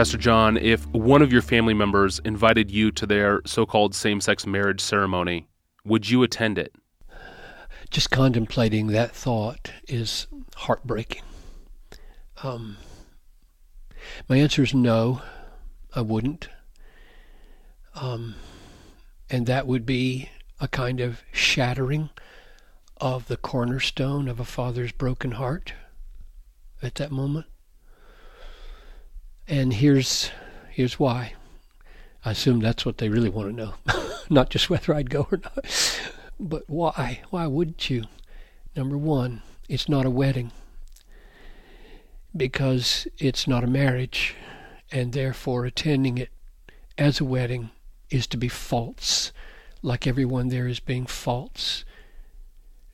Pastor John, if one of your family members invited you to their so called same sex marriage ceremony, would you attend it? Just contemplating that thought is heartbreaking. Um, my answer is no, I wouldn't. Um, and that would be a kind of shattering of the cornerstone of a father's broken heart at that moment. And here's here's why. I assume that's what they really want to know, not just whether I'd go or not. But why? Why wouldn't you? Number one, it's not a wedding because it's not a marriage, and therefore attending it as a wedding is to be false, like everyone there is being false.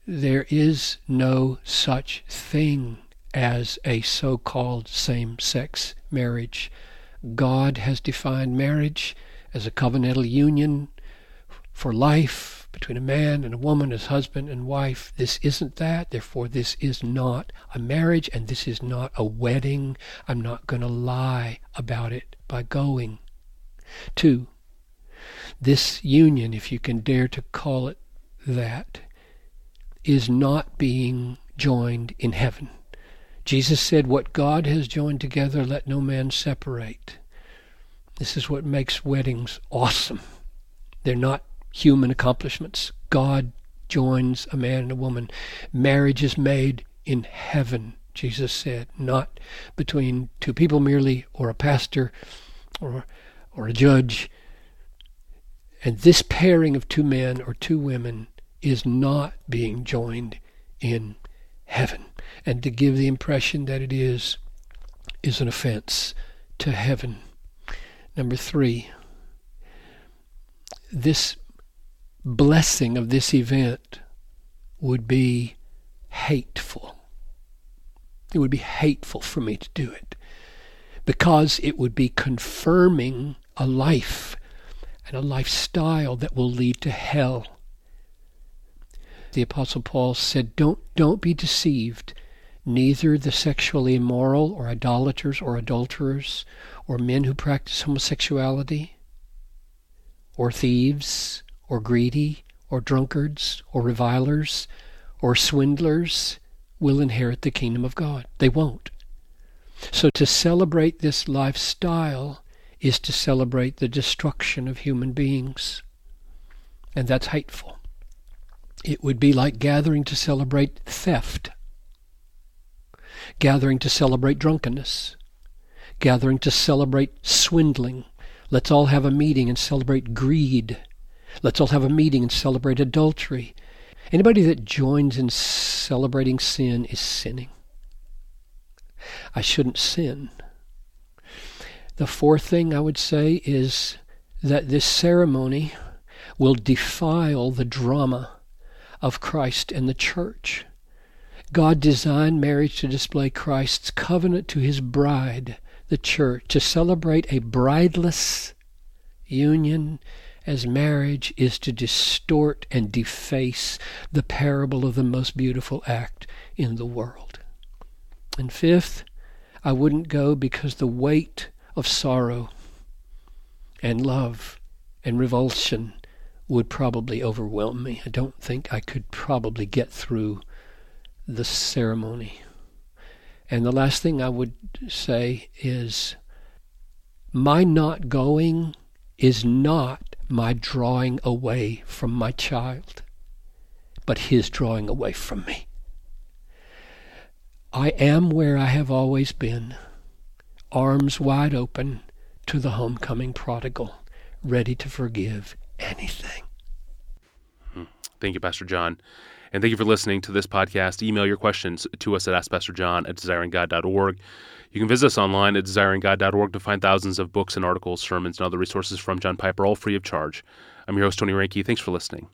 There is no such thing as a so called same sex marriage. God has defined marriage as a covenantal union for life between a man and a woman as husband and wife. This isn't that. Therefore, this is not a marriage and this is not a wedding. I'm not going to lie about it by going. Two, this union, if you can dare to call it that, is not being joined in heaven. Jesus said, What God has joined together, let no man separate. This is what makes weddings awesome. They're not human accomplishments. God joins a man and a woman. Marriage is made in heaven, Jesus said, not between two people merely, or a pastor, or, or a judge. And this pairing of two men or two women is not being joined in heaven and to give the impression that it is is an offense to heaven. Number three, this blessing of this event would be hateful. It would be hateful for me to do it because it would be confirming a life and a lifestyle that will lead to hell. The apostle Paul said, "Don't don't be deceived neither the sexually immoral or idolaters or adulterers or men who practice homosexuality or thieves or greedy or drunkards or revilers or swindlers will inherit the kingdom of God. They won't. So to celebrate this lifestyle is to celebrate the destruction of human beings. And that's hateful. It would be like gathering to celebrate theft gathering to celebrate drunkenness, gathering to celebrate swindling. Let's all have a meeting and celebrate greed. Let's all have a meeting and celebrate adultery. Anybody that joins in celebrating sin is sinning. I shouldn't sin. The fourth thing I would say is that this ceremony will defile the drama of Christ and the church. God designed marriage to display Christ's covenant to his bride, the church, to celebrate a brideless union as marriage is to distort and deface the parable of the most beautiful act in the world. And fifth, I wouldn't go because the weight of sorrow and love and revulsion would probably overwhelm me. I don't think I could probably get through the ceremony. And the last thing I would say is my not going is not my drawing away from my child, but his drawing away from me. I am where I have always been, arms wide open to the homecoming prodigal, ready to forgive anything. Hmm. Thank you, Pastor John. And thank you for listening to this podcast. Email your questions to us at AskPastorJohn at desiringgod.org. You can visit us online at desiringgod.org to find thousands of books and articles, sermons, and other resources from John Piper, all free of charge. I'm your host, Tony Reinke. Thanks for listening.